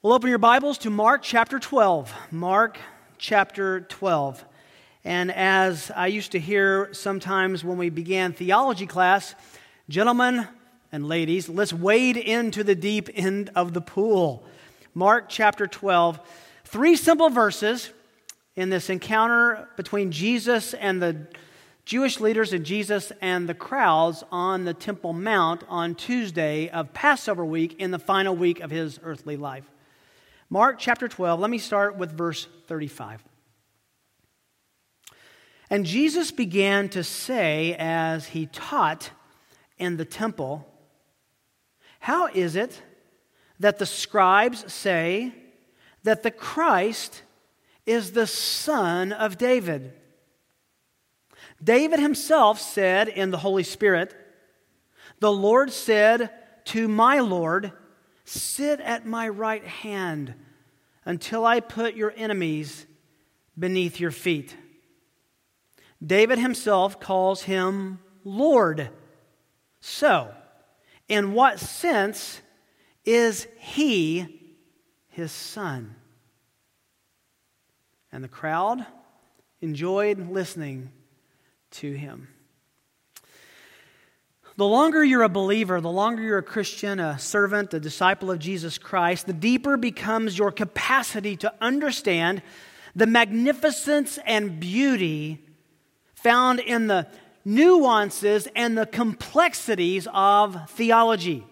We'll open your Bibles to Mark chapter 12. Mark chapter 12. And as I used to hear sometimes when we began theology class, gentlemen and ladies, let's wade into the deep end of the pool. Mark chapter 12. Three simple verses in this encounter between Jesus and the Jewish leaders and Jesus and the crowds on the Temple Mount on Tuesday of Passover week in the final week of his earthly life. Mark chapter 12, let me start with verse 35. And Jesus began to say as he taught in the temple, How is it that the scribes say that the Christ is the son of David? David himself said in the Holy Spirit, The Lord said to my Lord, Sit at my right hand until I put your enemies beneath your feet. David himself calls him Lord. So, in what sense is he his son? And the crowd enjoyed listening to him. The longer you're a believer, the longer you're a Christian, a servant, a disciple of Jesus Christ, the deeper becomes your capacity to understand the magnificence and beauty found in the nuances and the complexities of theology.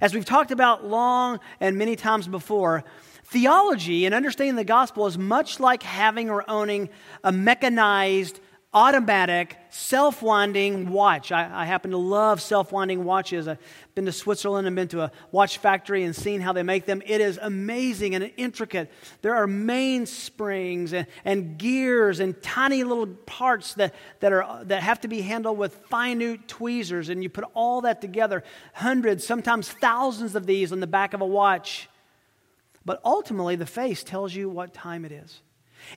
As we've talked about long and many times before, theology and understanding the gospel is much like having or owning a mechanized automatic, self winding watch. I, I, happen to love self winding watches. I've been to Switzerland and been to a watch factory and seen how they make them. It is amazing and intricate. There are mainsprings and, and gears and tiny little parts that, that, are, that have to be handled with finute tweezers, and you put all that together hundreds, sometimes thousands of these on the back of a watch. But ultimately, the face tells you what time it is.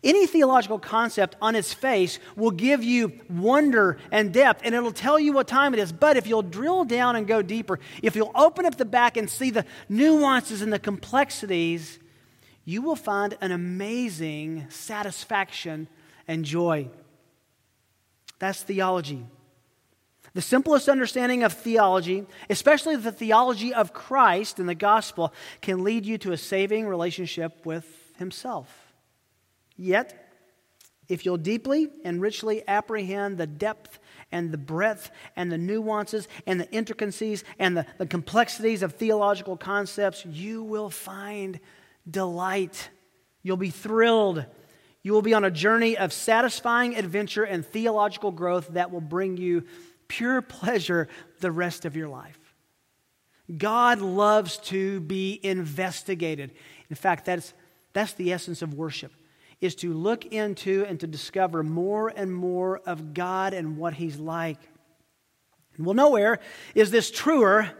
Any theological concept on its face will give you wonder and depth, and it'll tell you what time it is. But if you'll drill down and go deeper, if you'll open up the back and see the nuances and the complexities, you will find an amazing satisfaction and joy. That's theology. The simplest understanding of theology, especially the theology of Christ and the gospel, can lead you to a saving relationship with Himself. Yet, if you'll deeply and richly apprehend the depth and the breadth and the nuances and the intricacies and the, the complexities of theological concepts, you will find delight. You'll be thrilled. You will be on a journey of satisfying adventure and theological growth that will bring you pure pleasure the rest of your life. God loves to be investigated. In fact, that's, that's the essence of worship is to look into and to discover more and more of God and what He's like. Well, nowhere is this truer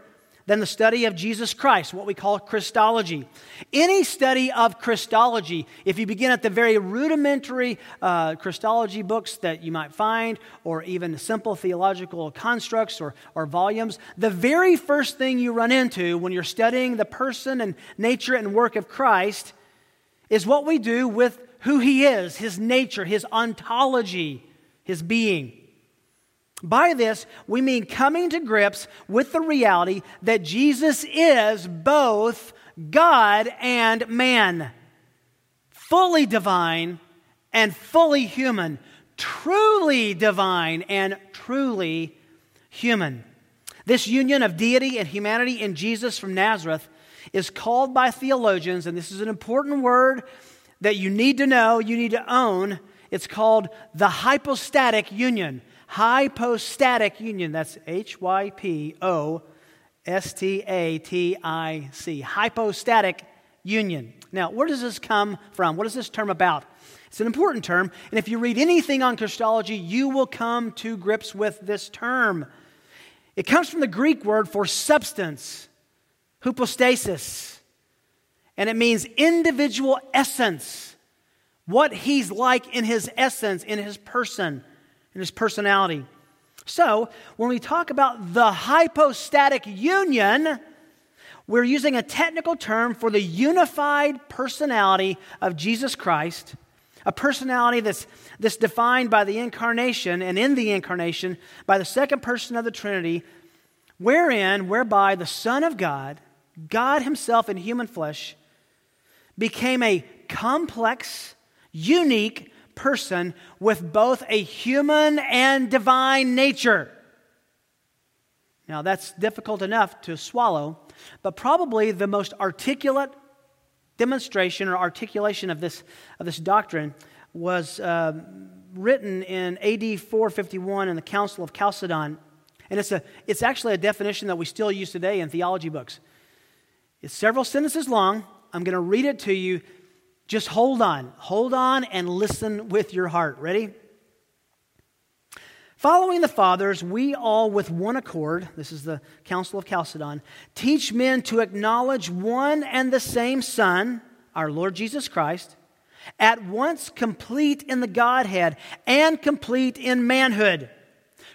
than the study of Jesus Christ, what we call Christology. Any study of Christology, if you begin at the very rudimentary uh, Christology books that you might find, or even simple theological constructs or, or volumes, the very first thing you run into when you're studying the person and nature and work of Christ is what we do with who he is, his nature, his ontology, his being. By this, we mean coming to grips with the reality that Jesus is both God and man, fully divine and fully human, truly divine and truly human. This union of deity and humanity in Jesus from Nazareth is called by theologians, and this is an important word that you need to know, you need to own. It's called the hypostatic union. Hypostatic union. That's H Y P O S T A T I C. Hypostatic union. Now, where does this come from? What is this term about? It's an important term, and if you read anything on Christology, you will come to grips with this term. It comes from the Greek word for substance, hypostasis and it means individual essence. What he's like in his essence, in his person, in his personality. So, when we talk about the hypostatic union, We're using a technical term for the unified personality of Jesus Christ, a personality that's, that's defined by the incarnation and in the incarnation by the second person of the Trinity, wherein, whereby the Son of God, God Himself in human flesh, became a complex, unique person with both a human and divine nature. Now, that's difficult enough to swallow, but probably the most articulate demonstration or articulation of this, of this doctrine was uh, written in AD 451 in the Council of Chalcedon. And it's, a, it's actually a definition that we still use today in theology books. It's several sentences long. I'm going to read it to you. Just hold on. Hold on and listen with your heart. Ready? Following the fathers, we all with one accord, this is the Council of Chalcedon, teach men to acknowledge one and the same Son, our Lord Jesus Christ, at once complete in the Godhead and complete in manhood,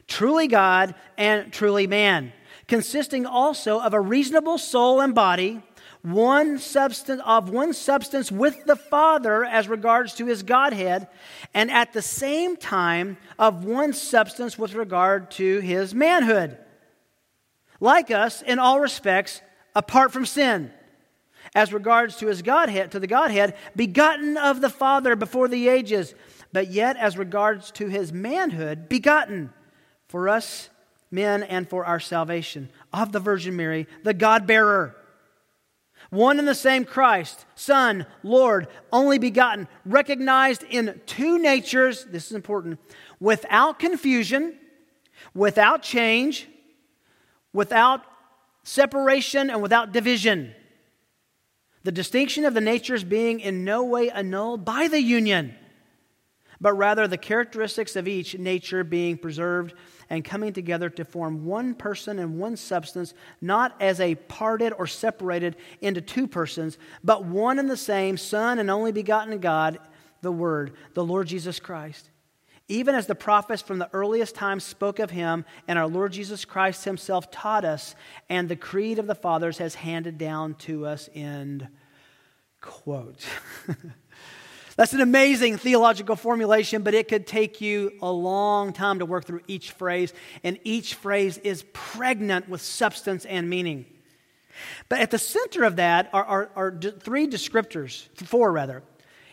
truly God and truly man, consisting also of a reasonable soul and body one substance of one substance with the Father as regards to his Godhead, and at the same time of one substance with regard to his manhood. Like us in all respects, apart from sin. As regards to his Godhead, to the Godhead, begotten of the Father before the ages, but yet as regards to his manhood, begotten for us men and for our salvation of the Virgin Mary, the God bearer one and the same Christ, Son, Lord, only begotten, recognized in two natures, this is important, without confusion, without change, without separation, and without division. The distinction of the natures being in no way annulled by the union, but rather the characteristics of each nature being preserved and coming together to form one person and one substance, not as a parted or separated into two persons, but one and the same Son and only begotten God, the Word, the Lord Jesus Christ. Even as the prophets from the earliest times spoke of him, and our Lord Jesus Christ himself taught us, and the creed of the fathers has handed down to us, end quote. That's an amazing theological formulation, but it could take you a long time to work through each phrase, and each phrase is pregnant with substance and meaning. But at the center of that are, are, are three descriptors, four rather.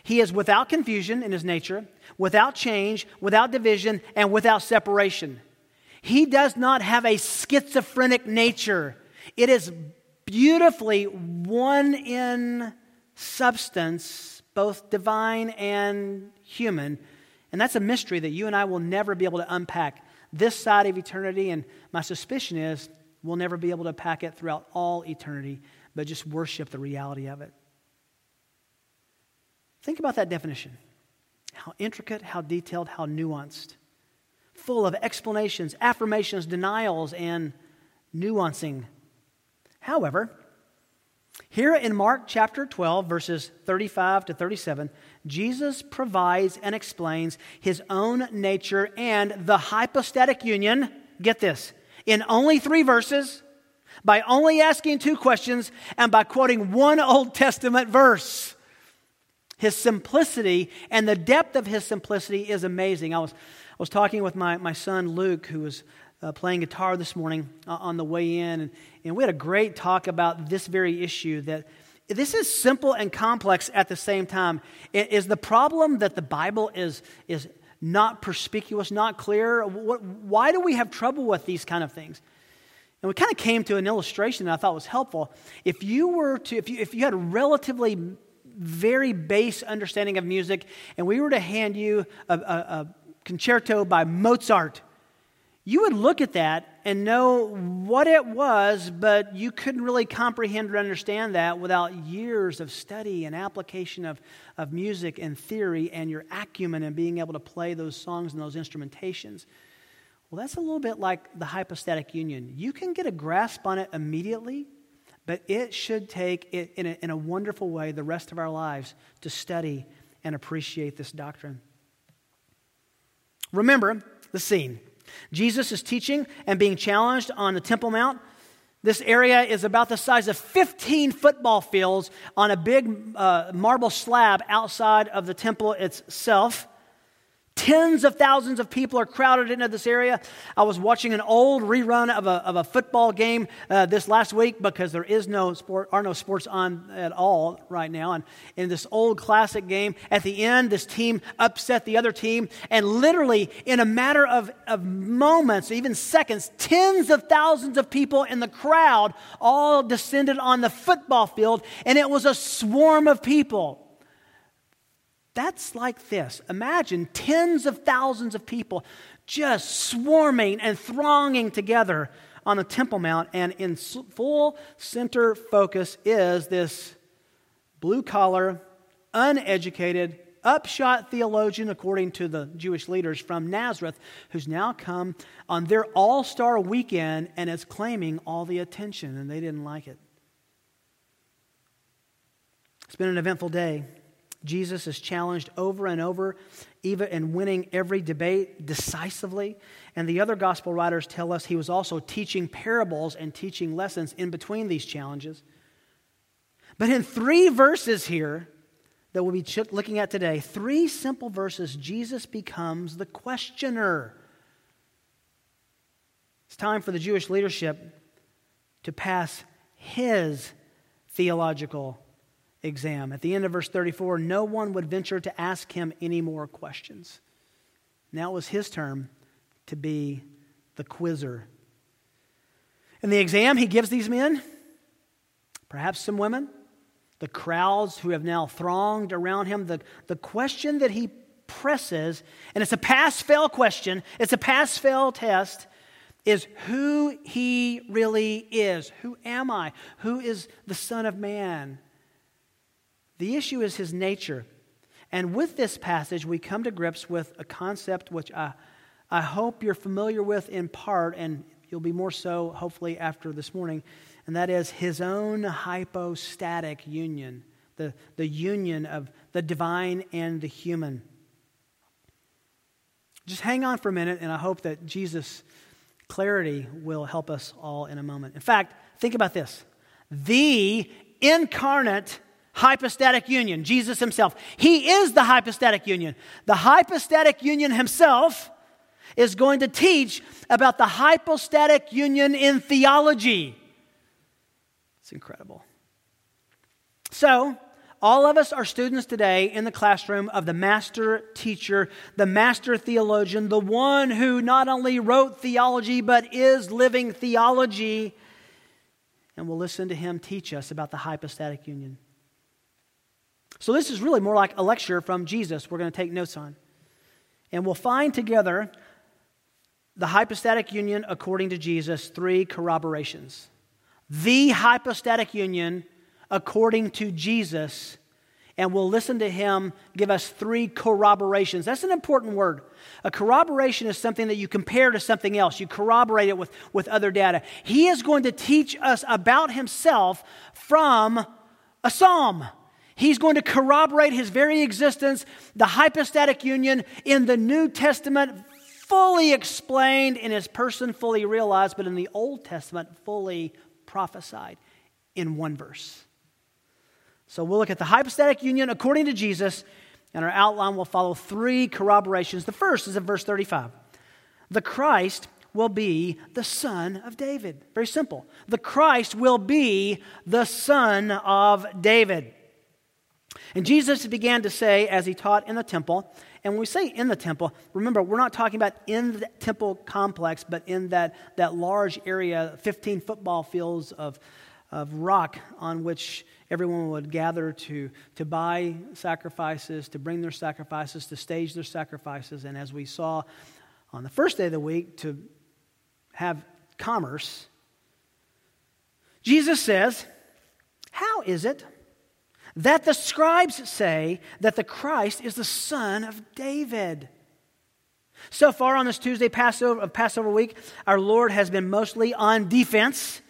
He is without confusion in his nature, without change, without division, and without separation. He does not have a schizophrenic nature. It is beautifully one in substance both divine and human. And that's a mystery that you and I will never be able to unpack this side of eternity. And my suspicion is we'll never be able to pack it throughout all eternity, but just worship the reality of it. Think about that definition how intricate, how detailed, how nuanced, full of explanations, affirmations, denials, and nuancing. However, here in Mark chapter 12, verses 35 to 37, Jesus provides and explains his own nature and the hypostatic union. Get this, in only three verses, by only asking two questions, and by quoting one Old Testament verse. His simplicity and the depth of his simplicity is amazing. I was, I was talking with my, my son Luke, who was uh, playing guitar this morning uh, on the way in, and, and we had a great talk about this very issue that this is simple and complex at the same time. It is the problem that the Bible is, is not perspicuous, not clear? What, why do we have trouble with these kind of things? And we kind of came to an illustration that I thought was helpful. If you were to, if you, if you had a relatively very base understanding of music, and we were to hand you a, a, a concerto by Mozart, you would look at that and know what it was, but you couldn't really comprehend or understand that without years of study and application of, of music and theory and your acumen and being able to play those songs and those instrumentations. Well, that's a little bit like the hypostatic union. You can get a grasp on it immediately, but it should take, it in a, in a wonderful way, the rest of our lives to study and appreciate this doctrine. Remember the scene. Jesus is teaching and being challenged on the Temple Mount. This area is about the size of 15 football fields on a big uh, marble slab outside of the temple itself. Tens of thousands of people are crowded into this area. I was watching an old rerun of a, of a football game uh, this last week because there is no sport, are no sports on at all right now. And in this old classic game, at the end, this team upset the other team. And literally, in a matter of, of moments, even seconds, tens of thousands of people in the crowd all descended on the football field. And it was a swarm of people. That's like this. Imagine tens of thousands of people just swarming and thronging together on the Temple Mount, and in full center focus is this blue collar, uneducated, upshot theologian, according to the Jewish leaders from Nazareth, who's now come on their all star weekend and is claiming all the attention, and they didn't like it. It's been an eventful day. Jesus is challenged over and over, even in winning every debate decisively. And the other gospel writers tell us he was also teaching parables and teaching lessons in between these challenges. But in three verses here that we'll be looking at today, three simple verses, Jesus becomes the questioner. It's time for the Jewish leadership to pass his theological exam. At the end of verse 34, no one would venture to ask him any more questions. Now it was his turn to be the quizzer. In the exam, he gives these men, perhaps some women, the crowds who have now thronged around him, the, the question that he presses, and it's a pass fail question, it's a pass fail test, is who he really is. Who am I? Who is the Son of Man? The issue is his nature. And with this passage, we come to grips with a concept which I, I hope you're familiar with in part, and you'll be more so hopefully after this morning, and that is his own hypostatic union, the, the union of the divine and the human. Just hang on for a minute, and I hope that Jesus' clarity will help us all in a moment. In fact, think about this the incarnate hypostatic union, Jesus himself. He is the hypostatic union. The hypostatic union himself is going to teach about the hypostatic union in theology. It's incredible. So, all of us are students today in the classroom of the master teacher, the master theologian, the one who not only wrote theology but is living theology. And we'll listen to him teach us about the hypostatic union. So, this is really more like a lecture from Jesus we're going to take notes on. And we'll find together the hypostatic union according to Jesus, three corroborations. The hypostatic union according to Jesus, and we'll listen to him give us three corroborations. That's an important word. A corroboration is something that you compare to something else, you corroborate it with, with other data. He is going to teach us about himself from a psalm. He's going to corroborate his very existence, the hypostatic union in the New Testament, fully explained in his person, fully realized, but in the Old Testament, fully prophesied in one verse. So we'll look at the hypostatic union according to Jesus, and our outline will follow three corroborations. The first is in verse 35. The Christ will be the son of David. Very simple. The Christ will be the son of David. And Jesus began to say, as he taught in the temple, and when we say in the temple, remember, we're not talking about in the temple complex, but in that, that large area, 15 football fields of, of rock on which everyone would gather to, to buy sacrifices, to bring their sacrifices, to stage their sacrifices. And as we saw on the first day of the week, to have commerce. Jesus says, How is it? That the scribes say that the Christ is the son of David. So far on this Tuesday Passover, of Passover week, our Lord has been mostly on defense.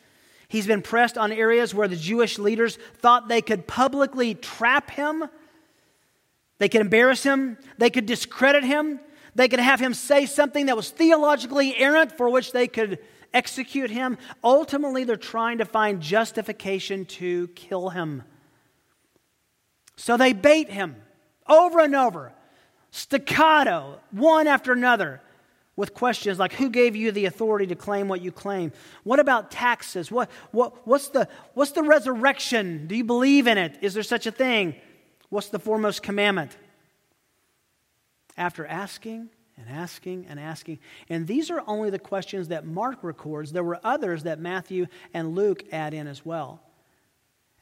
He's been pressed on areas where the Jewish leaders thought they could publicly trap him, they could embarrass him, they could discredit him, they could have him say something that was theologically errant for which they could execute him. Ultimately, they're trying to find justification to kill him. So they bait him over and over, staccato, one after another, with questions like Who gave you the authority to claim what you claim? What about taxes? What, what, what's, the, what's the resurrection? Do you believe in it? Is there such a thing? What's the foremost commandment? After asking and asking and asking, and these are only the questions that Mark records, there were others that Matthew and Luke add in as well.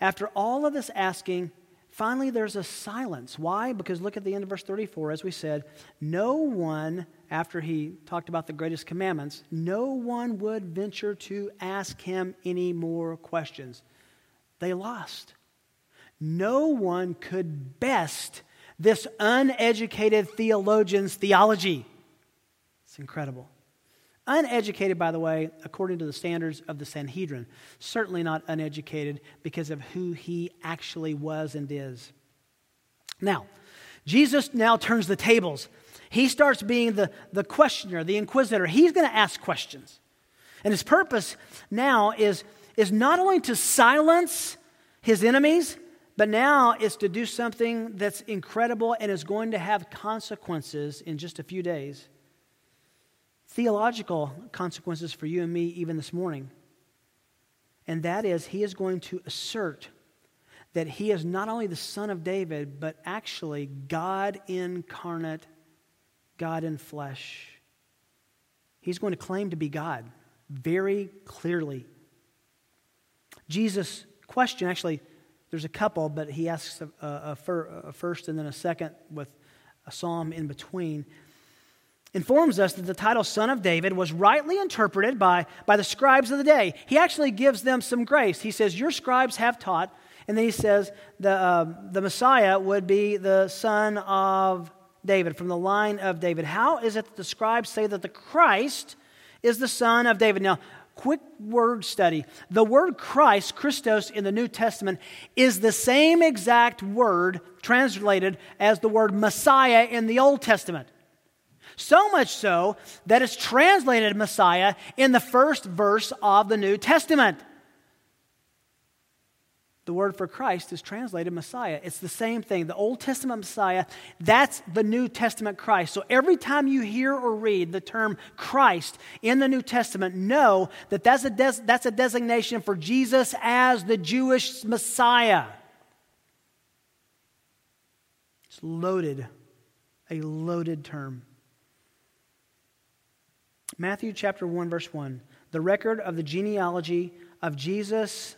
After all of this asking, finally there's a silence. Why? Because look at the end of verse 34, as we said, no one, after he talked about the greatest commandments, no one would venture to ask him any more questions. They lost. No one could best this uneducated theologian's theology. It's incredible. Uneducated, by the way, according to the standards of the Sanhedrin. Certainly not uneducated because of who he actually was and is. Now, Jesus now turns the tables. He starts being the, the questioner, the inquisitor. He's going to ask questions. And his purpose now is, is not only to silence his enemies, but now it's to do something that's incredible and is going to have consequences in just a few days. Theological consequences for you and me, even this morning. And that is, he is going to assert that he is not only the son of David, but actually God incarnate, God in flesh. He's going to claim to be God very clearly. Jesus' question actually there's a couple, but he asks a, a, a, first and then a second with a psalm in between. Informs us that the title Son of David was rightly interpreted by, by the scribes of the day. He actually gives them some grace. He says, Your scribes have taught. And then he says, The, uh, the Messiah would be the son of David, from the line of David. How is it that the scribes say that the Christ is the son of David? Now, quick word study. The word Christ, Christos, in the New Testament is the same exact word translated as the word Messiah in the Old Testament. So much so that it's translated Messiah in the first verse of the New Testament. The word for Christ is translated Messiah. It's the same thing. The Old Testament Messiah, that's the New Testament Christ. So every time you hear or read the term Christ in the New Testament, know that that's a, des- that's a designation for Jesus as the Jewish Messiah. It's loaded, a loaded term. Matthew chapter 1, verse 1. The record of the genealogy of Jesus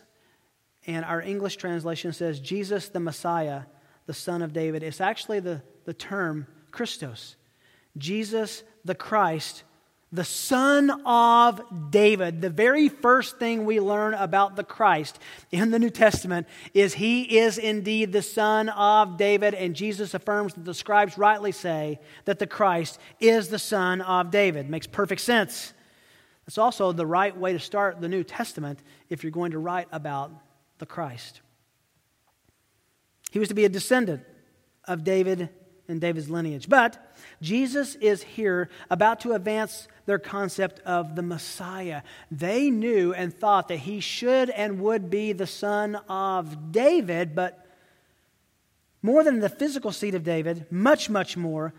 and our English translation says Jesus the Messiah, the Son of David. It's actually the, the term Christos. Jesus the Christ, the Son of David. The very first thing we learn about the Christ in the New Testament is he is indeed the Son of David, and Jesus affirms that the scribes rightly say that the Christ is the Son of David. Makes perfect sense. It's also the right way to start the New Testament if you're going to write about the Christ. He was to be a descendant of David and David's lineage. But Jesus is here about to advance their concept of the Messiah. They knew and thought that he should and would be the son of David, but more than the physical seed of David, much, much more,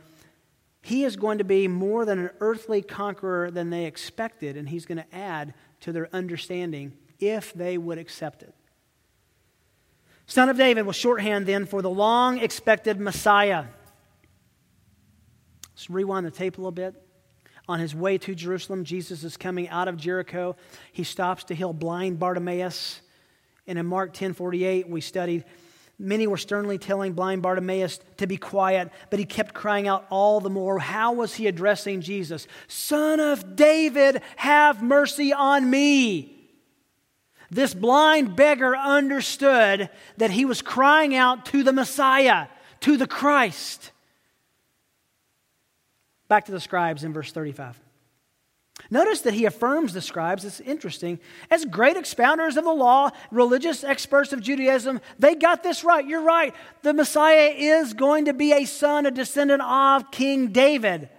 he is going to be more than an earthly conqueror than they expected, and he's going to add to their understanding if they would accept it. Son of David was shorthand then for the long expected Messiah. Let's rewind the tape a little bit. On his way to Jerusalem, Jesus is coming out of Jericho. He stops to heal blind Bartimaeus. And in Mark 10 48, we studied many were sternly telling blind Bartimaeus to be quiet, but he kept crying out all the more. How was he addressing Jesus? Son of David, have mercy on me. This blind beggar understood that he was crying out to the Messiah, to the Christ. Back to the scribes in verse 35. Notice that he affirms the scribes, it's interesting, as great expounders of the law, religious experts of Judaism, they got this right. You're right. The Messiah is going to be a son, a descendant of King David.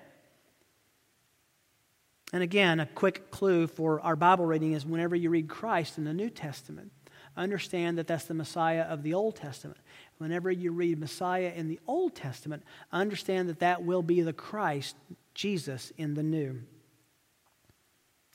And again, a quick clue for our Bible reading is whenever you read Christ in the New Testament, understand that that's the Messiah of the Old Testament. Whenever you read Messiah in the Old Testament, understand that that will be the Christ, Jesus, in the New.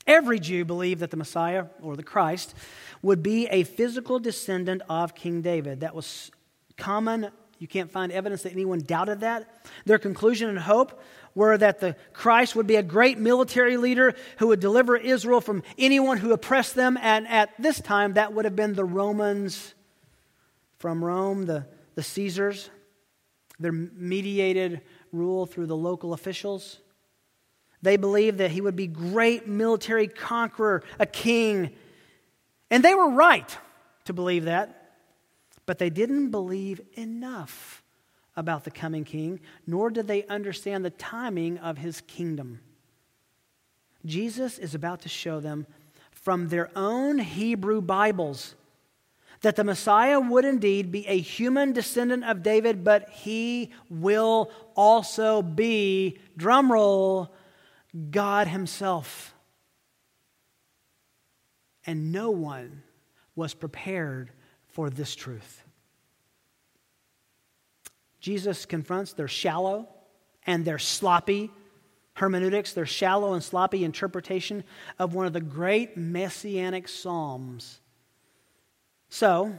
Every Jew believed that the Messiah, or the Christ, would be a physical descendant of King David. That was common. You can't find evidence that anyone doubted that. Their conclusion and hope were that the Christ would be a great military leader who would deliver Israel from anyone who oppressed them. And at this time, that would have been the Romans from Rome, the, the Caesars, their mediated rule through the local officials. They believed that he would be great military conqueror, a king. And they were right to believe that, but they didn't believe enough about the coming king, nor did they understand the timing of his kingdom. Jesus is about to show them from their own Hebrew Bibles that the Messiah would indeed be a human descendant of David, but he will also be, drumroll, God Himself. And no one was prepared for this truth. Jesus confronts their shallow and their sloppy hermeneutics, their shallow and sloppy interpretation of one of the great messianic psalms. So,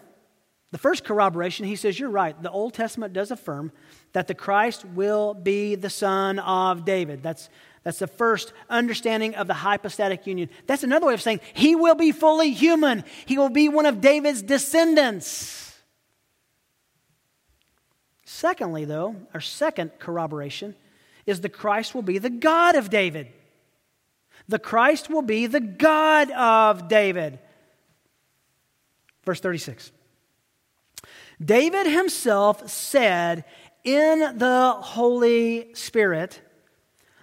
the first corroboration, he says, You're right. The Old Testament does affirm that the Christ will be the son of David. That's, that's the first understanding of the hypostatic union. That's another way of saying he will be fully human, he will be one of David's descendants. Secondly, though, our second corroboration is the Christ will be the God of David. The Christ will be the God of David. Verse 36. David himself said in the Holy Spirit,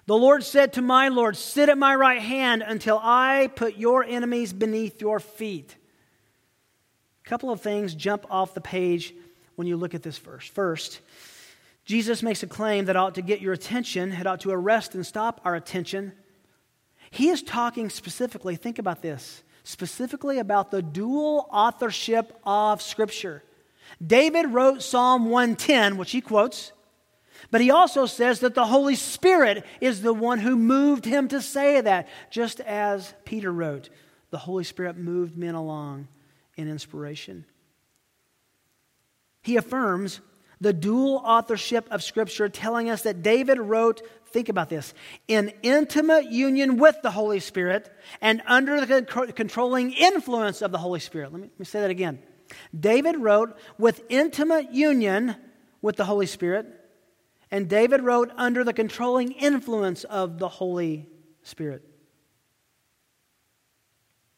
The Lord said to my Lord, Sit at my right hand until I put your enemies beneath your feet. A couple of things jump off the page when you look at this verse. First, Jesus makes a claim that ought to get your attention, it ought to arrest and stop our attention. He is talking specifically, think about this, specifically about the dual authorship of Scripture. David wrote Psalm 110, which he quotes, but he also says that the Holy Spirit is the one who moved him to say that, just as Peter wrote, the Holy Spirit moved men along in inspiration. He affirms the dual authorship of Scripture, telling us that David wrote, think about this, in intimate union with the Holy Spirit and under the controlling influence of the Holy Spirit. Let me, let me say that again. David wrote with intimate union with the Holy Spirit, and David wrote under the controlling influence of the Holy Spirit.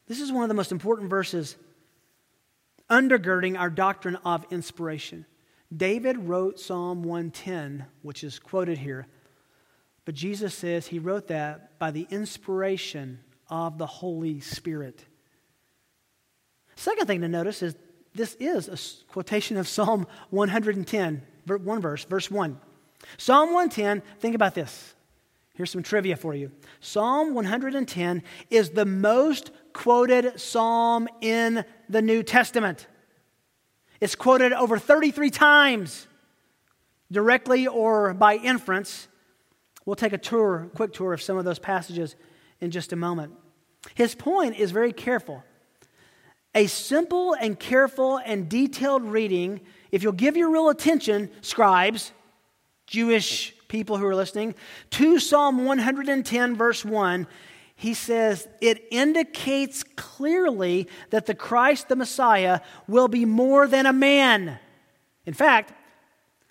This is one of the most important verses undergirding our doctrine of inspiration. David wrote Psalm 110, which is quoted here, but Jesus says he wrote that by the inspiration of the Holy Spirit. Second thing to notice is this is a quotation of Psalm 110, one verse, verse 1. Psalm 110, think about this. Here's some trivia for you. Psalm 110 is the most quoted psalm in the New Testament. It's quoted over 33 times, directly or by inference. We'll take a tour, quick tour of some of those passages in just a moment. His point is very careful. A simple and careful and detailed reading, if you'll give your real attention, scribes, Jewish people who are listening, to Psalm 110, verse 1, he says it indicates clearly that the Christ, the Messiah, will be more than a man. In fact,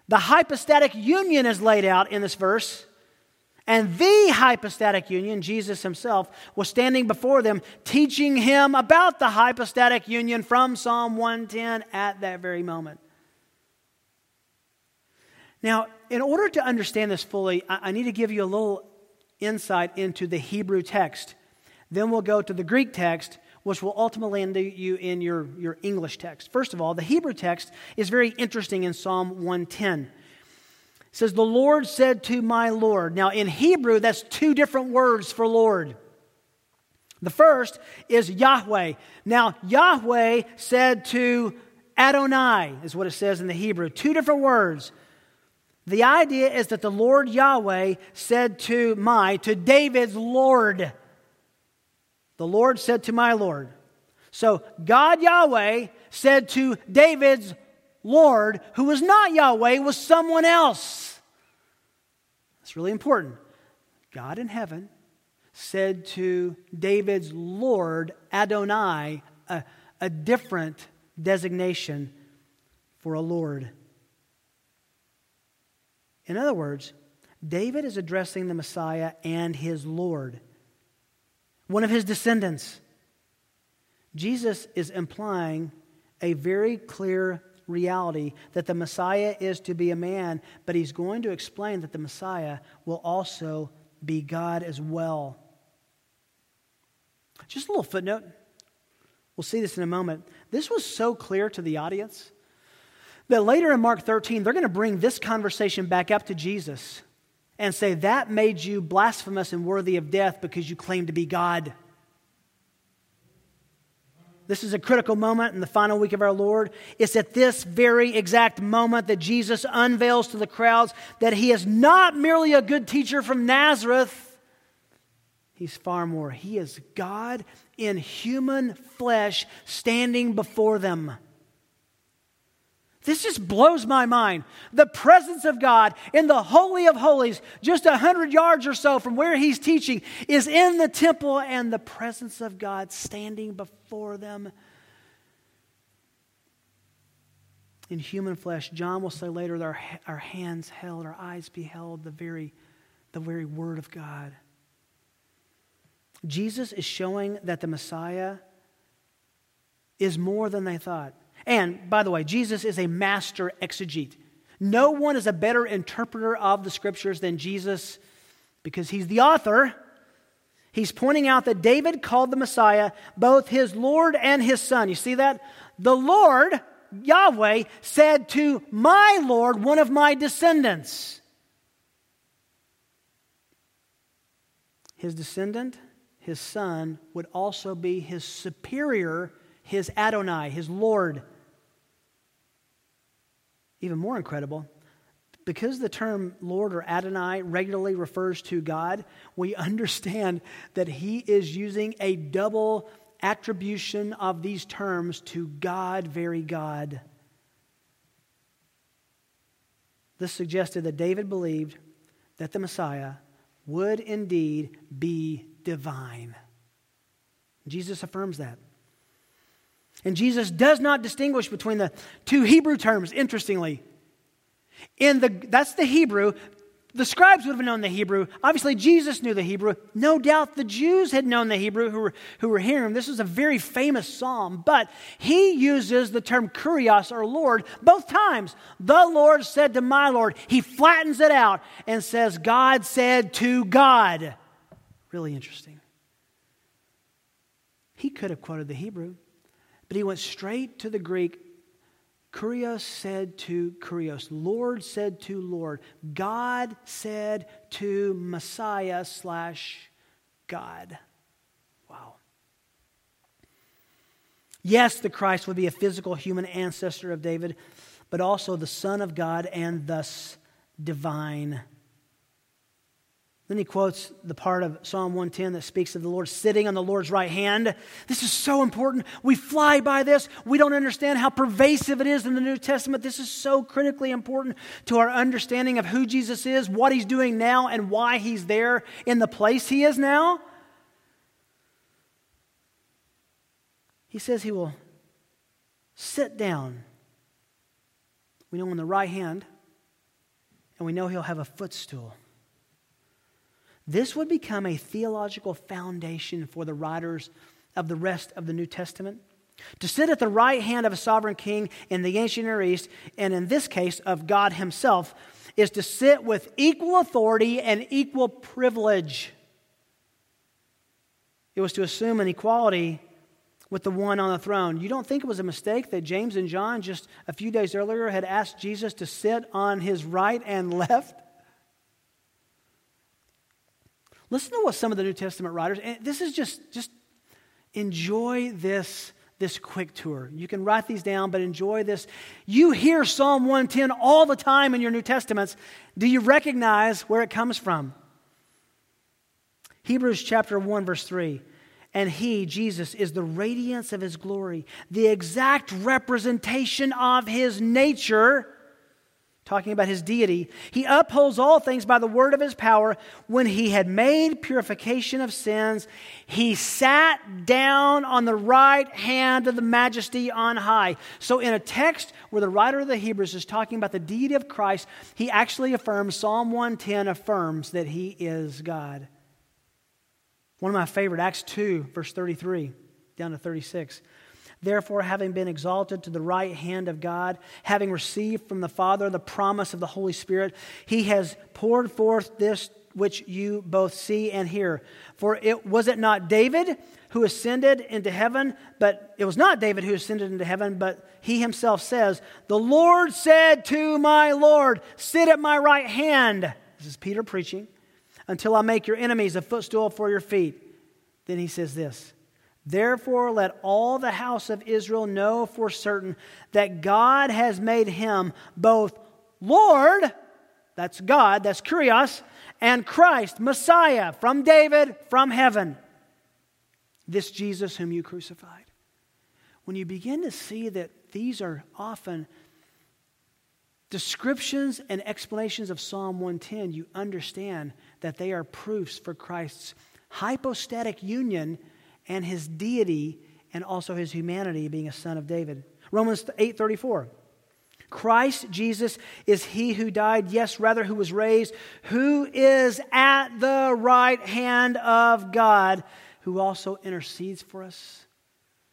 the hypostatic union is laid out in this verse. And the hypostatic union, Jesus himself, was standing before them, teaching him about the hypostatic union from Psalm 110 at that very moment. Now, in order to understand this fully, I need to give you a little insight into the Hebrew text. Then we'll go to the Greek text, which will ultimately end you in your, your English text. First of all, the Hebrew text is very interesting in Psalm 110. It says, The Lord said to my Lord. Now, in Hebrew, that's two different words for Lord. The first is Yahweh. Now, Yahweh said to Adonai, is what it says in the Hebrew, two different words. The idea is that the Lord Yahweh said to my, to David's Lord. The Lord said to my Lord. So God Yahweh said to David's Lord, who was not Yahweh, was someone else. That's really important. God in heaven said to David's Lord, Adonai, a, a different designation for a Lord. In other words, David is addressing the Messiah and his Lord, one of his descendants. Jesus is implying a very clear reality that the Messiah is to be a man, but he's going to explain that the Messiah will also be God as well. Just a little footnote. We'll see this in a moment. This was so clear to the audience that later in Mark 13, they're going to bring this conversation back up to Jesus and say, That made you blasphemous and worthy of death because you claim to be God. This is a critical moment in the final week of our Lord. It's at this very exact moment that Jesus unveils to the crowds that he is not merely a good teacher from Nazareth He's far more. He is God in human flesh standing before them. This just blows my mind. The presence of God in the Holy of Holies, just a hundred yards or so from where he's teaching, is in the temple, and the presence of God standing before them in human flesh. John will say later that our, our hands held, our eyes beheld the very, the very Word of God. Jesus is showing that the Messiah is more than they thought. And by the way, Jesus is a master exegete. No one is a better interpreter of the scriptures than Jesus because he's the author. He's pointing out that David called the Messiah both his Lord and his Son. You see that? The Lord, Yahweh, said to my Lord, one of my descendants. His descendant his son, would also be his superior, his Adonai, his Lord. Even more incredible, because the term Lord or Adonai regularly refers to God, we understand that he is using a double attribution of these terms to God, very God. This suggested that David believed that the Messiah would indeed be divine. Jesus affirms that. And Jesus does not distinguish between the two Hebrew terms, interestingly. In the, that's the Hebrew. The scribes would have known the Hebrew. Obviously, Jesus knew the Hebrew. No doubt the Jews had known the Hebrew who were, who were hearing him. This is a very famous psalm, but he uses the term kurios or Lord both times. The Lord said to my Lord. He flattens it out and says, God said to God. Really interesting. He could have quoted the Hebrew, but he went straight to the Greek. Kurios said to Kurios, Lord said to Lord, God said to Messiah slash God. Wow. Yes, the Christ would be a physical human ancestor of David, but also the Son of God and thus divine. Then he quotes the part of Psalm 110 that speaks of the Lord sitting on the Lord's right hand. This is so important. We fly by this. We don't understand how pervasive it is in the New Testament. This is so critically important to our understanding of who Jesus is, what he's doing now, and why he's there in the place he is now. He says he will sit down. We know on the right hand, and we know he'll have a footstool. This would become a theological foundation for the writers of the rest of the New Testament. To sit at the right hand of a sovereign king in the ancient Near East, and in this case of God Himself, is to sit with equal authority and equal privilege. It was to assume an equality with the one on the throne. You don't think it was a mistake that James and John, just a few days earlier, had asked Jesus to sit on his right and left? Listen to what some of the New Testament writers, and this is just, just enjoy this, this quick tour. You can write these down, but enjoy this. You hear Psalm 110 all the time in your New Testaments. Do you recognize where it comes from? Hebrews chapter 1, verse 3. And he, Jesus, is the radiance of his glory, the exact representation of his nature talking about his deity. He upholds all things by the word of his power. When he had made purification of sins, he sat down on the right hand of the majesty on high. So, in a text where the writer of the Hebrews is talking about the deity of Christ, he actually affirms, Psalm 110 affirms that he is God. One of my favorite, Acts 2, verse 33 down to 36. Therefore, having been exalted to the right hand of God, having received from the Father the promise of the Holy Spirit, he has poured forth this which you both see and hear. For it was it not David who ascended into heaven, but it was not David who ascended into heaven, but he himself says, The Lord said to my Lord, Sit at my right hand. This is Peter preaching, until I make your enemies a footstool for your feet. Then he says this Therefore, let all the house of Israel know for certain that God has made him both Lord, that's God, that's Kurios, and Christ, Messiah, from David, from heaven. This Jesus whom you crucified. When you begin to see that these are often descriptions and explanations of Psalm 110, you understand that they are proofs for Christ's hypostatic union and his deity and also his humanity being a son of David. Romans 8:34. Christ Jesus is he who died, yes, rather who was raised, who is at the right hand of God, who also intercedes for us.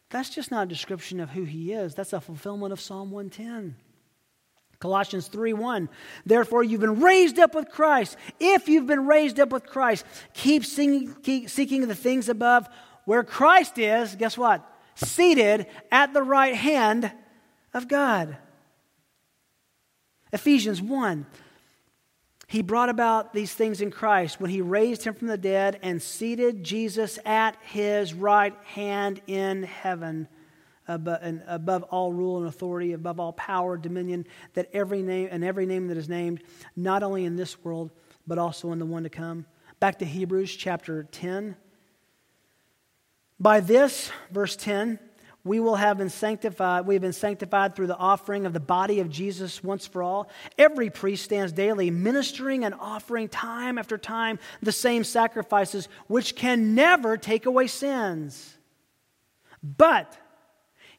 That's just not a description of who he is. That's a fulfillment of Psalm 110. Colossians 3 1. Therefore, you've been raised up with Christ. If you've been raised up with Christ, keep, keep seeking the things above where Christ is, guess what? Seated at the right hand of God. Ephesians 1. He brought about these things in Christ when he raised him from the dead and seated Jesus at his right hand in heaven above, all rule and authority, above all power, dominion, that every name and every name that is named, not only in this world, but also in the one to come. Back to Hebrews chapter 10. By this, verse 10, we will have been sanctified. We have been sanctified through the offering of the body of Jesus once for all. Every priest stands daily ministering and offering time after time the same sacrifices, which can never take away sins. But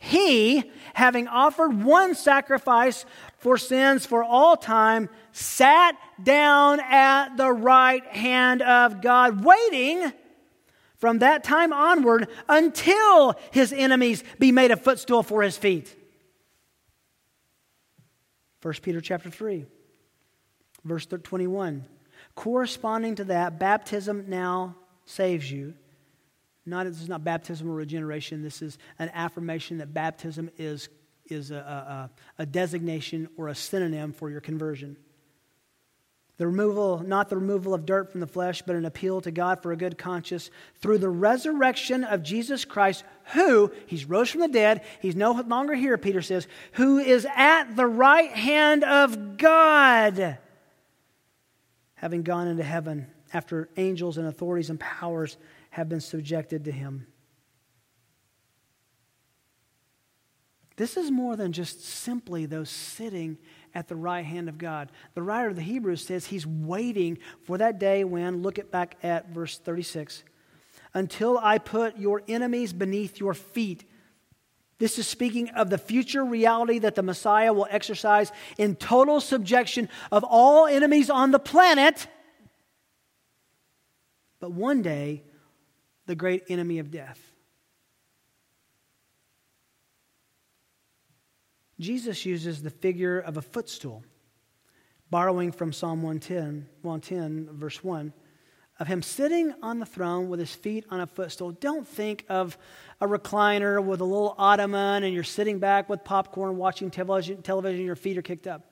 he, having offered one sacrifice for sins for all time, sat down at the right hand of God, waiting from that time onward until his enemies be made a footstool for his feet. 1 Peter chapter 3, verse 21. Corresponding to that, baptism now saves you. Not, this is not baptism or regeneration. This is an affirmation that baptism is, is a, a, a designation or a synonym for your conversion. The removal, not the removal of dirt from the flesh, but an appeal to God for a good conscience through the resurrection of Jesus Christ, who, he's rose from the dead, he's no longer here, Peter says, who is at the right hand of God, having gone into heaven after angels and authorities and powers have been subjected to him. This is more than just simply those sitting at the right hand of God. The writer of the Hebrews says he's waiting for that day when, look back at verse 36, until I put your enemies beneath your feet. This is speaking of the future reality that the Messiah will exercise in total subjection of all enemies on the planet. But one day, the great enemy of death. Jesus uses the figure of a footstool, borrowing from Psalm 110, 110, verse 1, of him sitting on the throne with his feet on a footstool. Don't think of a recliner with a little ottoman and you're sitting back with popcorn watching television, television your feet are kicked up.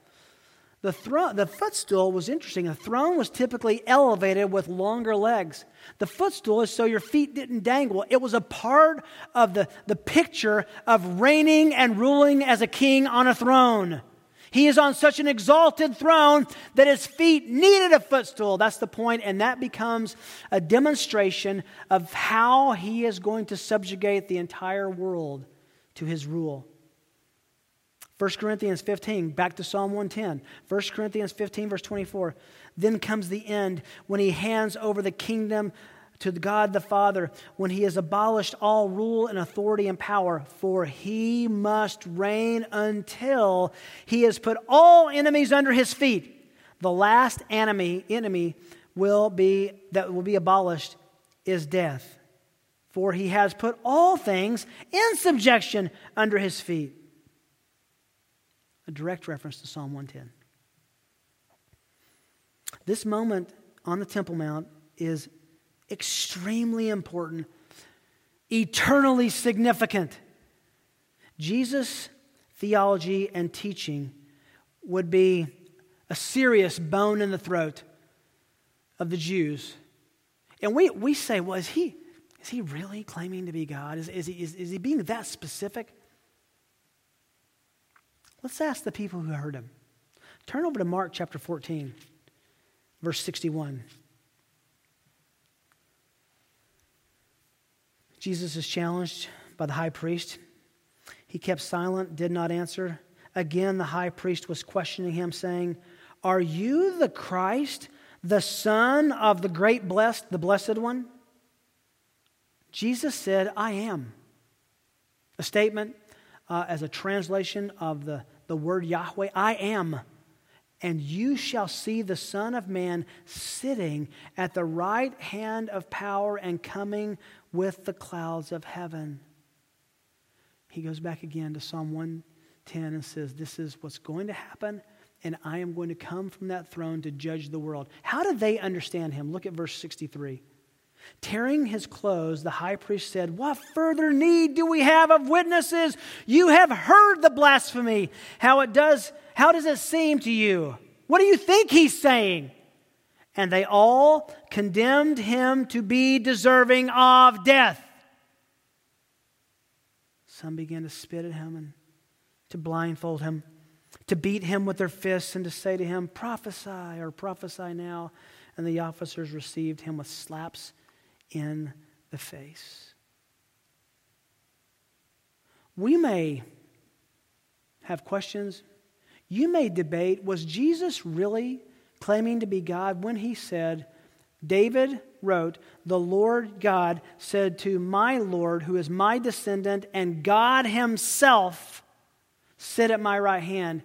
The, throne, the footstool was interesting. The throne was typically elevated with longer legs. The footstool is so your feet didn't dangle. It was a part of the, the picture of reigning and ruling as a king on a throne. He is on such an exalted throne that his feet needed a footstool. That's the point, and that becomes a demonstration of how he is going to subjugate the entire world to his rule. 1 Corinthians 15, back to Psalm 110. 1 Corinthians 15, verse 24. Then comes the end when he hands over the kingdom to God the Father, when he has abolished all rule and authority and power, for he must reign until he has put all enemies under his feet. The last enemy, enemy will be that will be abolished is death. For he has put all things in subjection under his feet a direct reference to Psalm 110. This moment on the Temple Mount is extremely important, eternally significant. Jesus' theology and teaching would be a serious bone in the throat of the Jews. And we, we say, well, is he, is he really claiming to be God? Is, is, he, is, is he being that specific? Let's ask the people who heard him. Turn over to Mark chapter 14, verse 61. Jesus is challenged by the high priest. He kept silent, did not answer. Again, the high priest was questioning him, saying, Are you the Christ, the Son of the great blessed, the Blessed One? Jesus said, I am. A statement uh, as a translation of the, the word Yahweh I am. And you shall see the Son of Man sitting at the right hand of power and coming with the clouds of heaven. He goes back again to Psalm 110 and says, This is what's going to happen, and I am going to come from that throne to judge the world. How did they understand him? Look at verse 63. Tearing his clothes, the high priest said, What further need do we have of witnesses? You have heard the blasphemy. How it does, how does it seem to you? What do you think he's saying? And they all condemned him to be deserving of death. Some began to spit at him and to blindfold him, to beat him with their fists, and to say to him, Prophesy or prophesy now. And the officers received him with slaps in the face. We may have questions. You may debate was Jesus really claiming to be God when he said, David wrote, The Lord God said to my Lord, who is my descendant, and God Himself, sit at my right hand.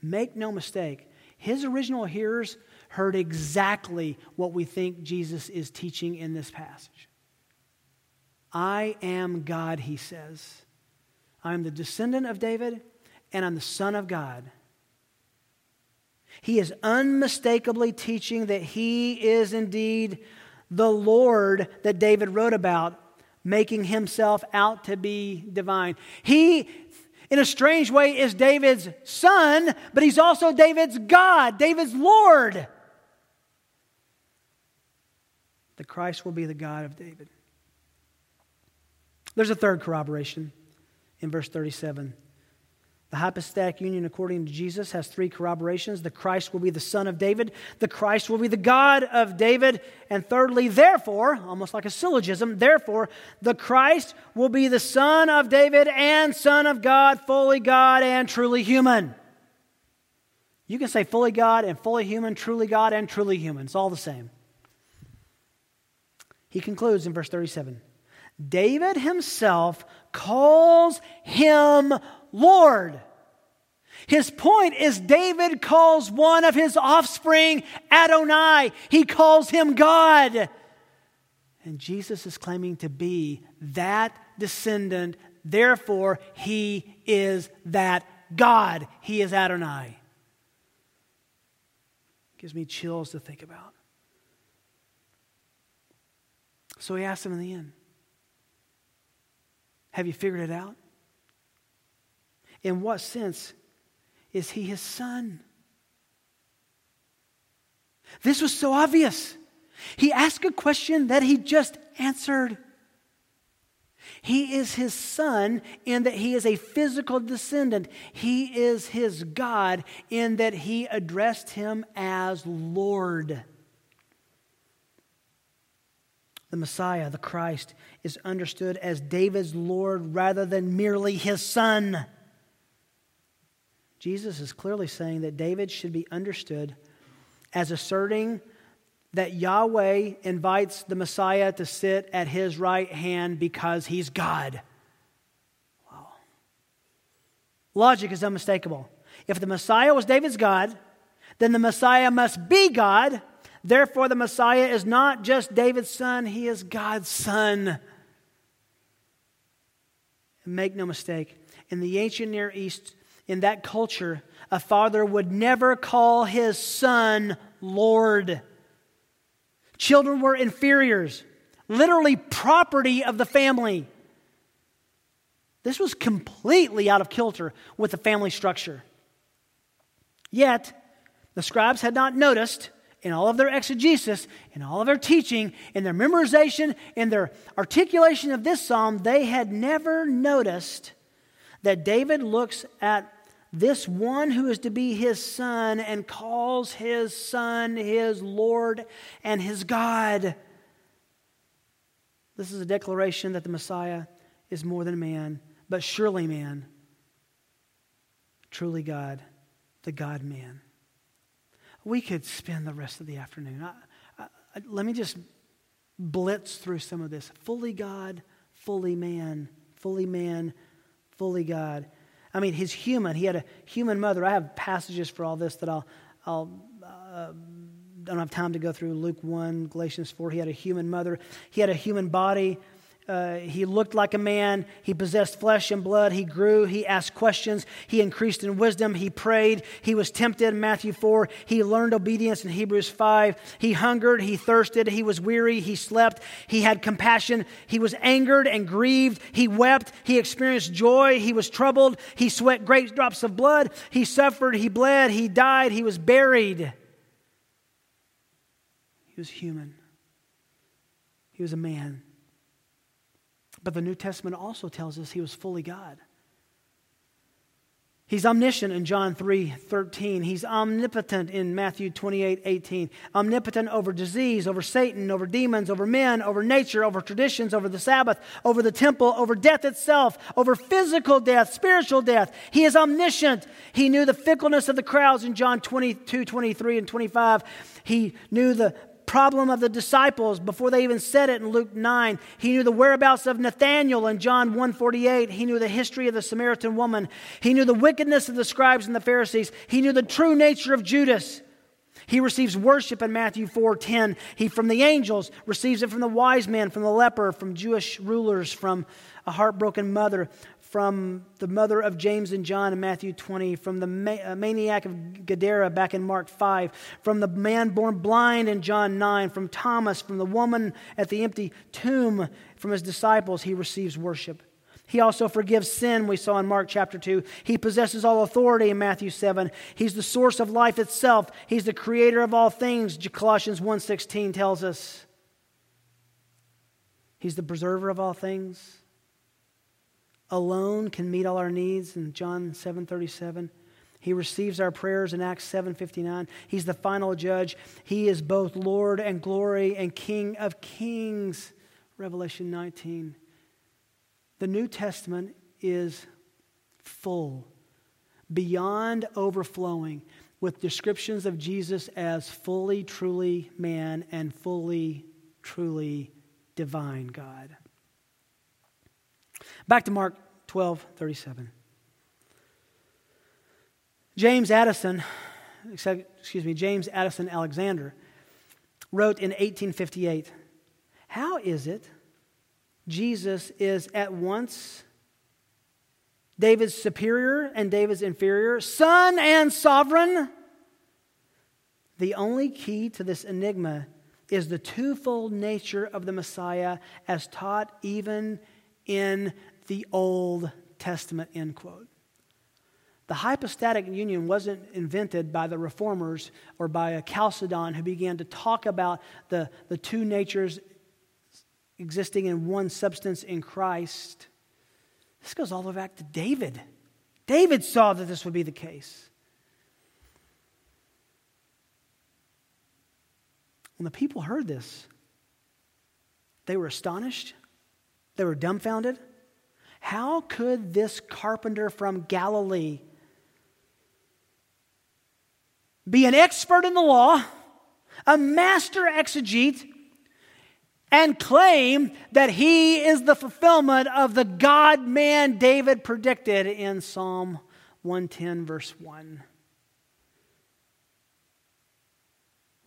Make no mistake, his original hearers heard exactly what we think Jesus is teaching in this passage. I am God, he says. I'm the descendant of David, and I'm the Son of God. He is unmistakably teaching that he is indeed the Lord that David wrote about, making himself out to be divine. He, in a strange way, is David's son, but he's also David's God, David's Lord. The Christ will be the God of David. There's a third corroboration in verse 37. The hypostatic union, according to Jesus, has three corroborations. The Christ will be the Son of David, the Christ will be the God of David, and thirdly, therefore, almost like a syllogism, therefore, the Christ will be the Son of David and Son of God, fully God and truly human. You can say fully God and fully human, truly God and truly human. It's all the same. He concludes in verse 37 David himself calls him Lord. His point is David calls one of his offspring Adonai. He calls him God. And Jesus is claiming to be that descendant. Therefore, he is that God. He is Adonai. Gives me chills to think about. So he asked him in the end, Have you figured it out? In what sense is he his son? This was so obvious. He asked a question that he just answered. He is his son in that he is a physical descendant. He is his God in that he addressed him as Lord. The Messiah, the Christ, is understood as David's Lord rather than merely his son. Jesus is clearly saying that David should be understood as asserting that Yahweh invites the Messiah to sit at his right hand because he's God. Wow. Logic is unmistakable. If the Messiah was David's God, then the Messiah must be God. Therefore, the Messiah is not just David's son, he is God's son. Make no mistake, in the ancient Near East, in that culture, a father would never call his son Lord. Children were inferiors, literally property of the family. This was completely out of kilter with the family structure. Yet, the scribes had not noticed in all of their exegesis, in all of their teaching, in their memorization, in their articulation of this psalm, they had never noticed that David looks at this one who is to be his son and calls his son his Lord and his God. This is a declaration that the Messiah is more than man, but surely man, truly God, the God man. We could spend the rest of the afternoon. I, I, let me just blitz through some of this. Fully God, fully man, fully man, fully God. I mean, he's human. He had a human mother. I have passages for all this that I'll, I'll uh, don't have time to go through. Luke 1, Galatians 4. He had a human mother. He had a human body. Uh, he looked like a man. He possessed flesh and blood. He grew. He asked questions. He increased in wisdom. He prayed. He was tempted in Matthew 4. He learned obedience in Hebrews 5. He hungered. He thirsted. He was weary. He slept. He had compassion. He was angered and grieved. He wept. He experienced joy. He was troubled. He sweat great drops of blood. He suffered. He bled. He died. He was buried. He was human. He was a man. But the New Testament also tells us he was fully God. He's omniscient in John 3 13. He's omnipotent in Matthew 28 18. Omnipotent over disease, over Satan, over demons, over men, over nature, over traditions, over the Sabbath, over the temple, over death itself, over physical death, spiritual death. He is omniscient. He knew the fickleness of the crowds in John 22 23 and 25. He knew the problem of the disciples before they even said it in Luke 9. He knew the whereabouts of Nathanael in John 148. He knew the history of the Samaritan woman. He knew the wickedness of the scribes and the Pharisees. He knew the true nature of Judas. He receives worship in Matthew 4:10. He from the angels receives it from the wise men, from the leper, from Jewish rulers, from a heartbroken mother, from the mother of James and John in Matthew 20, from the uh, maniac of Gadara back in Mark 5, from the man born blind in John 9, from Thomas, from the woman at the empty tomb, from his disciples, he receives worship. He also forgives sin, we saw in Mark chapter 2. He possesses all authority in Matthew 7. He's the source of life itself. He's the creator of all things, Colossians 1.16 tells us. He's the preserver of all things alone can meet all our needs in John 7:37. He receives our prayers in Acts 7:59. He's the final judge. He is both Lord and glory and King of kings. Revelation 19. The New Testament is full, beyond overflowing, with descriptions of Jesus as fully, truly man and fully, truly divine God. Back to Mark 12 37. James Addison, excuse me, James Addison Alexander wrote in 1858 How is it Jesus is at once David's superior and David's inferior, son and sovereign? The only key to this enigma is the twofold nature of the Messiah as taught even in the Old Testament, end quote. The hypostatic union wasn't invented by the reformers or by a Chalcedon who began to talk about the, the two natures existing in one substance in Christ. This goes all the way back to David. David saw that this would be the case. When the people heard this, they were astonished, they were dumbfounded. How could this carpenter from Galilee be an expert in the law, a master exegete, and claim that he is the fulfillment of the God man David predicted in Psalm 110, verse 1.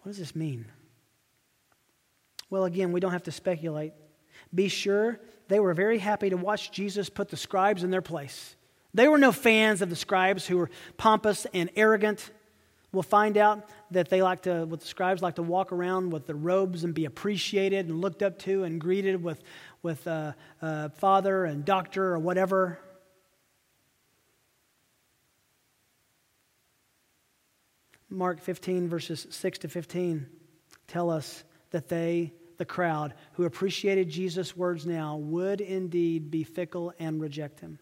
What does this mean? Well, again, we don't have to speculate. Be sure they were very happy to watch Jesus put the scribes in their place. They were no fans of the scribes who were pompous and arrogant We'll find out that they like to, what the scribes like to walk around with the robes and be appreciated and looked up to and greeted with, with uh, uh, father and doctor or whatever. Mark 15, verses 6 to 15, tell us that they, the crowd, who appreciated Jesus' words now, would indeed be fickle and reject him.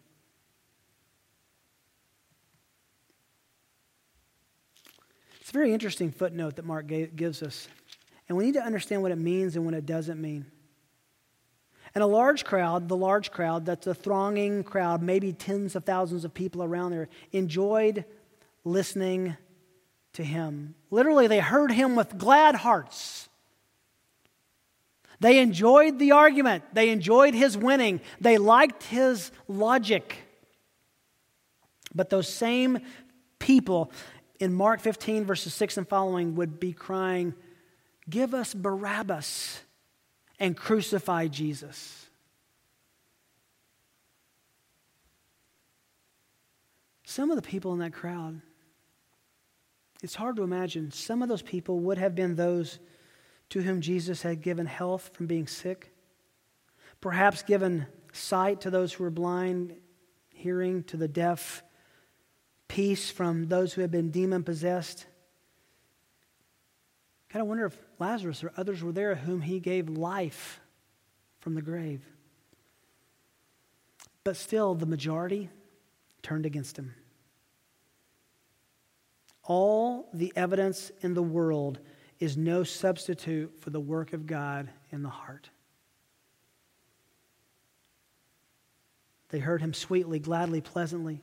It's a very interesting footnote that Mark gives us. And we need to understand what it means and what it doesn't mean. And a large crowd, the large crowd, that's a thronging crowd, maybe tens of thousands of people around there, enjoyed listening to him. Literally, they heard him with glad hearts. They enjoyed the argument, they enjoyed his winning, they liked his logic. But those same people in Mark 15, verses 6 and following, would be crying, Give us Barabbas and crucify Jesus. Some of the people in that crowd, it's hard to imagine, some of those people would have been those to whom Jesus had given health from being sick, perhaps given sight to those who were blind, hearing to the deaf peace from those who had been demon possessed. Kind of wonder if Lazarus or others were there whom he gave life from the grave. But still, the majority turned against him. All the evidence in the world is no substitute for the work of God in the heart. They heard him sweetly, gladly, pleasantly.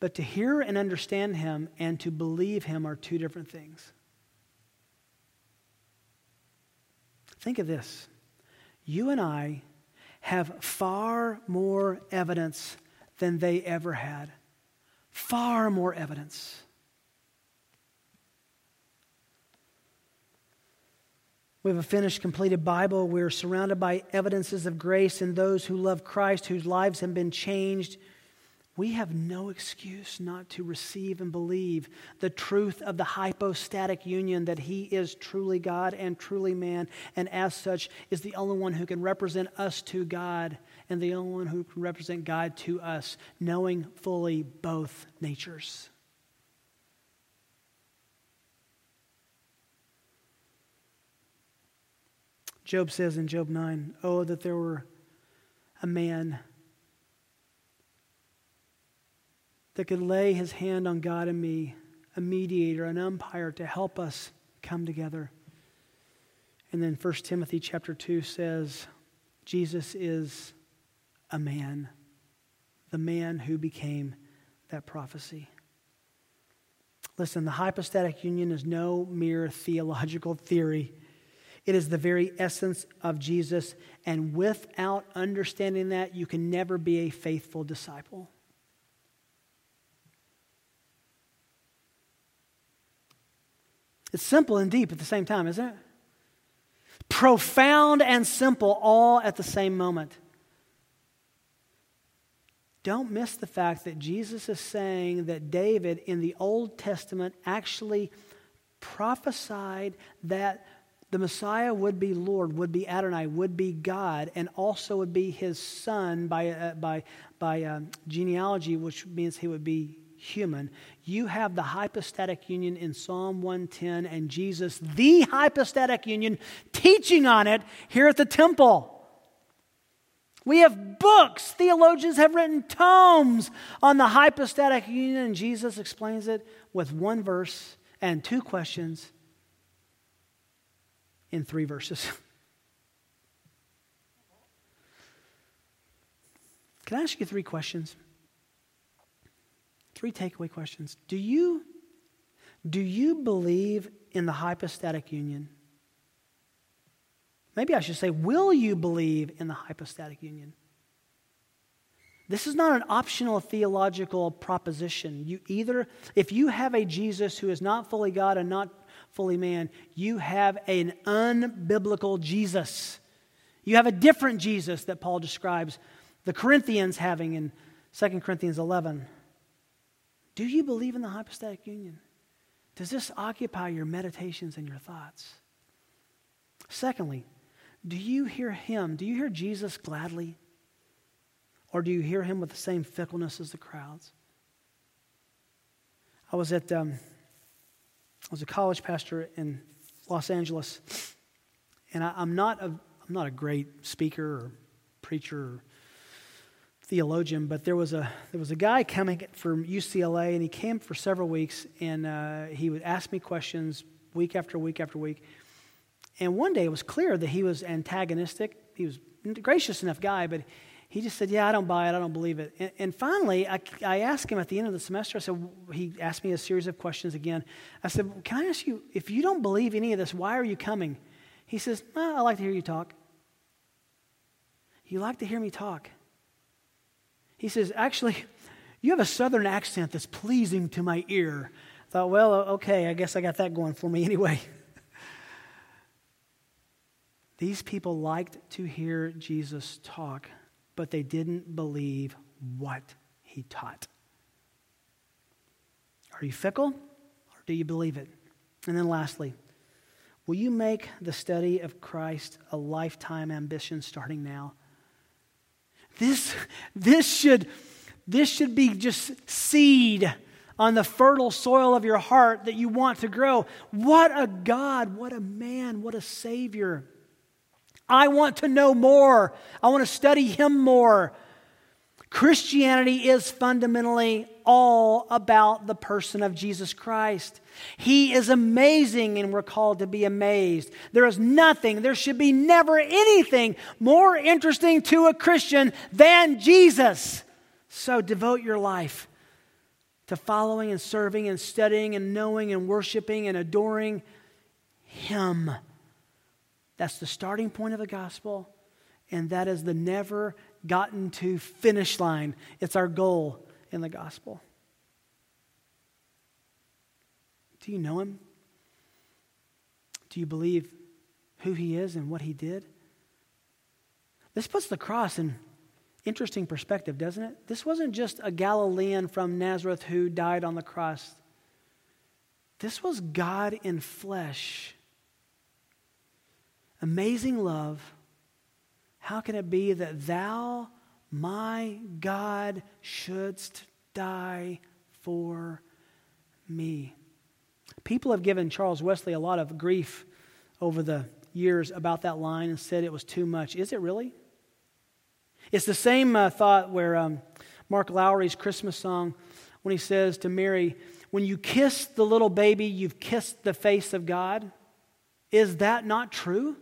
But to hear and understand him and to believe him are two different things. Think of this. You and I have far more evidence than they ever had. Far more evidence. We have a finished, completed Bible. We're surrounded by evidences of grace in those who love Christ, whose lives have been changed we have no excuse not to receive and believe the truth of the hypostatic union that He is truly God and truly man, and as such is the only one who can represent us to God and the only one who can represent God to us, knowing fully both natures. Job says in Job 9, Oh, that there were a man that could lay his hand on God and me, a mediator, an umpire to help us come together. And then 1 Timothy chapter 2 says, Jesus is a man, the man who became that prophecy. Listen, the hypostatic union is no mere theological theory. It is the very essence of Jesus, and without understanding that, you can never be a faithful disciple. It's simple and deep at the same time, isn't it? Profound and simple all at the same moment. Don't miss the fact that Jesus is saying that David in the Old Testament actually prophesied that the Messiah would be Lord, would be Adonai, would be God, and also would be his son by, uh, by, by um, genealogy, which means he would be human. You have the hypostatic union in Psalm 110, and Jesus, the hypostatic union, teaching on it here at the temple. We have books. Theologians have written tomes on the hypostatic union, and Jesus explains it with one verse and two questions in three verses. Can I ask you three questions? Three takeaway questions. Do you, do you believe in the hypostatic union? Maybe I should say, will you believe in the hypostatic union? This is not an optional theological proposition. You either, if you have a Jesus who is not fully God and not fully man, you have an unbiblical Jesus. You have a different Jesus that Paul describes the Corinthians having in 2 Corinthians 11. Do you believe in the hypostatic union? Does this occupy your meditations and your thoughts? Secondly, do you hear him? Do you hear Jesus gladly? Or do you hear him with the same fickleness as the crowds? I was at um, I was a college pastor in Los Angeles, and I, am not a I'm not a great speaker or preacher or theologian, but there was a there was a guy coming from UCLA, and he came for several weeks, and uh, he would ask me questions week after week after week. And one day it was clear that he was antagonistic. He was a gracious enough guy, but he just said, Yeah, I don't buy it. I don't believe it. And, and, finally, I, I asked him at the end of the semester, I said, He asked me a series of questions again. I said, Can I ask you, if you don't believe any of this, why are you coming? He says, well, I like to hear you talk. You like to hear me talk. He says, Actually, you have a southern accent that's pleasing to my ear. I thought, well, okay, I guess I got that going for me anyway. These people liked to hear Jesus talk but they didn't believe what he taught. Are you fickle or do you believe it? And then lastly, will you make the study of Christ a lifetime ambition starting now? This, this, should, this should be just seed on the fertile soil of your heart that you want to grow. What a God, what a man, what a Savior. I want to know more. I want to study him more. Christianity is fundamentally all about the person of Jesus Christ. He is amazing, and we're called to be amazed. There is nothing, there should be never anything more interesting to a Christian than Jesus. So devote your life to following and serving and studying and knowing and worshiping and adoring Him. That's the starting point of the gospel, and that is the never gotten to finish line. It's our goal in the gospel. Do you know him? Do you believe who he is and what he did? This puts the cross in interesting perspective, doesn't it? This wasn't just a Galilean from Nazareth who died on the cross. This was God in flesh amazing love, how can it be that thou, my God, shouldst die for me? People have given Charles Wesley a lot of grief over the years about that line and said it was too much. Is it really? It's the same uh, thought where um, Mark Lowry's Christmas song, when he says to Mary, When you kiss the little baby, you've kissed the face of God. Is that not true?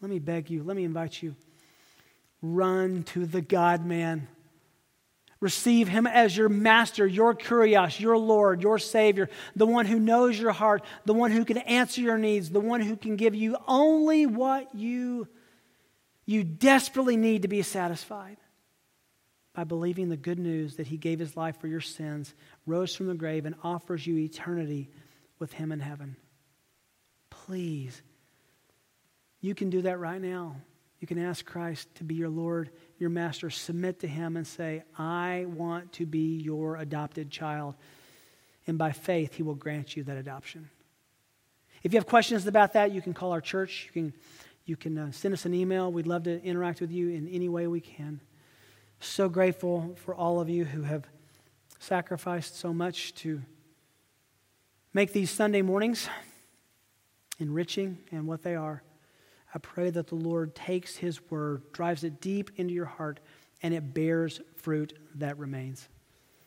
Let me beg you, let me invite you. Run to the God man. Receive him as your master, your kurios, your Lord, your Savior, the one who knows your heart, the one who can answer your needs, the one who can give you only what you, you desperately need to be satisfied by believing the good news that he gave his life for your sins, rose from the grave, and offers you eternity with him in heaven. Please you can do that right now. You can ask Christ to be your Lord, your master, submit to him and say, I want to be your adopted child. And by faith, he will grant you that adoption. If you have questions about that, you can call our church. You can, you can uh, send us an email. We'd love to interact with you in any way we can. So grateful for all of you who have sacrificed so much to make these Sunday mornings enriching and what they are. I pray that the Lord takes His word, drives it deep into your heart, and it bears fruit that remains.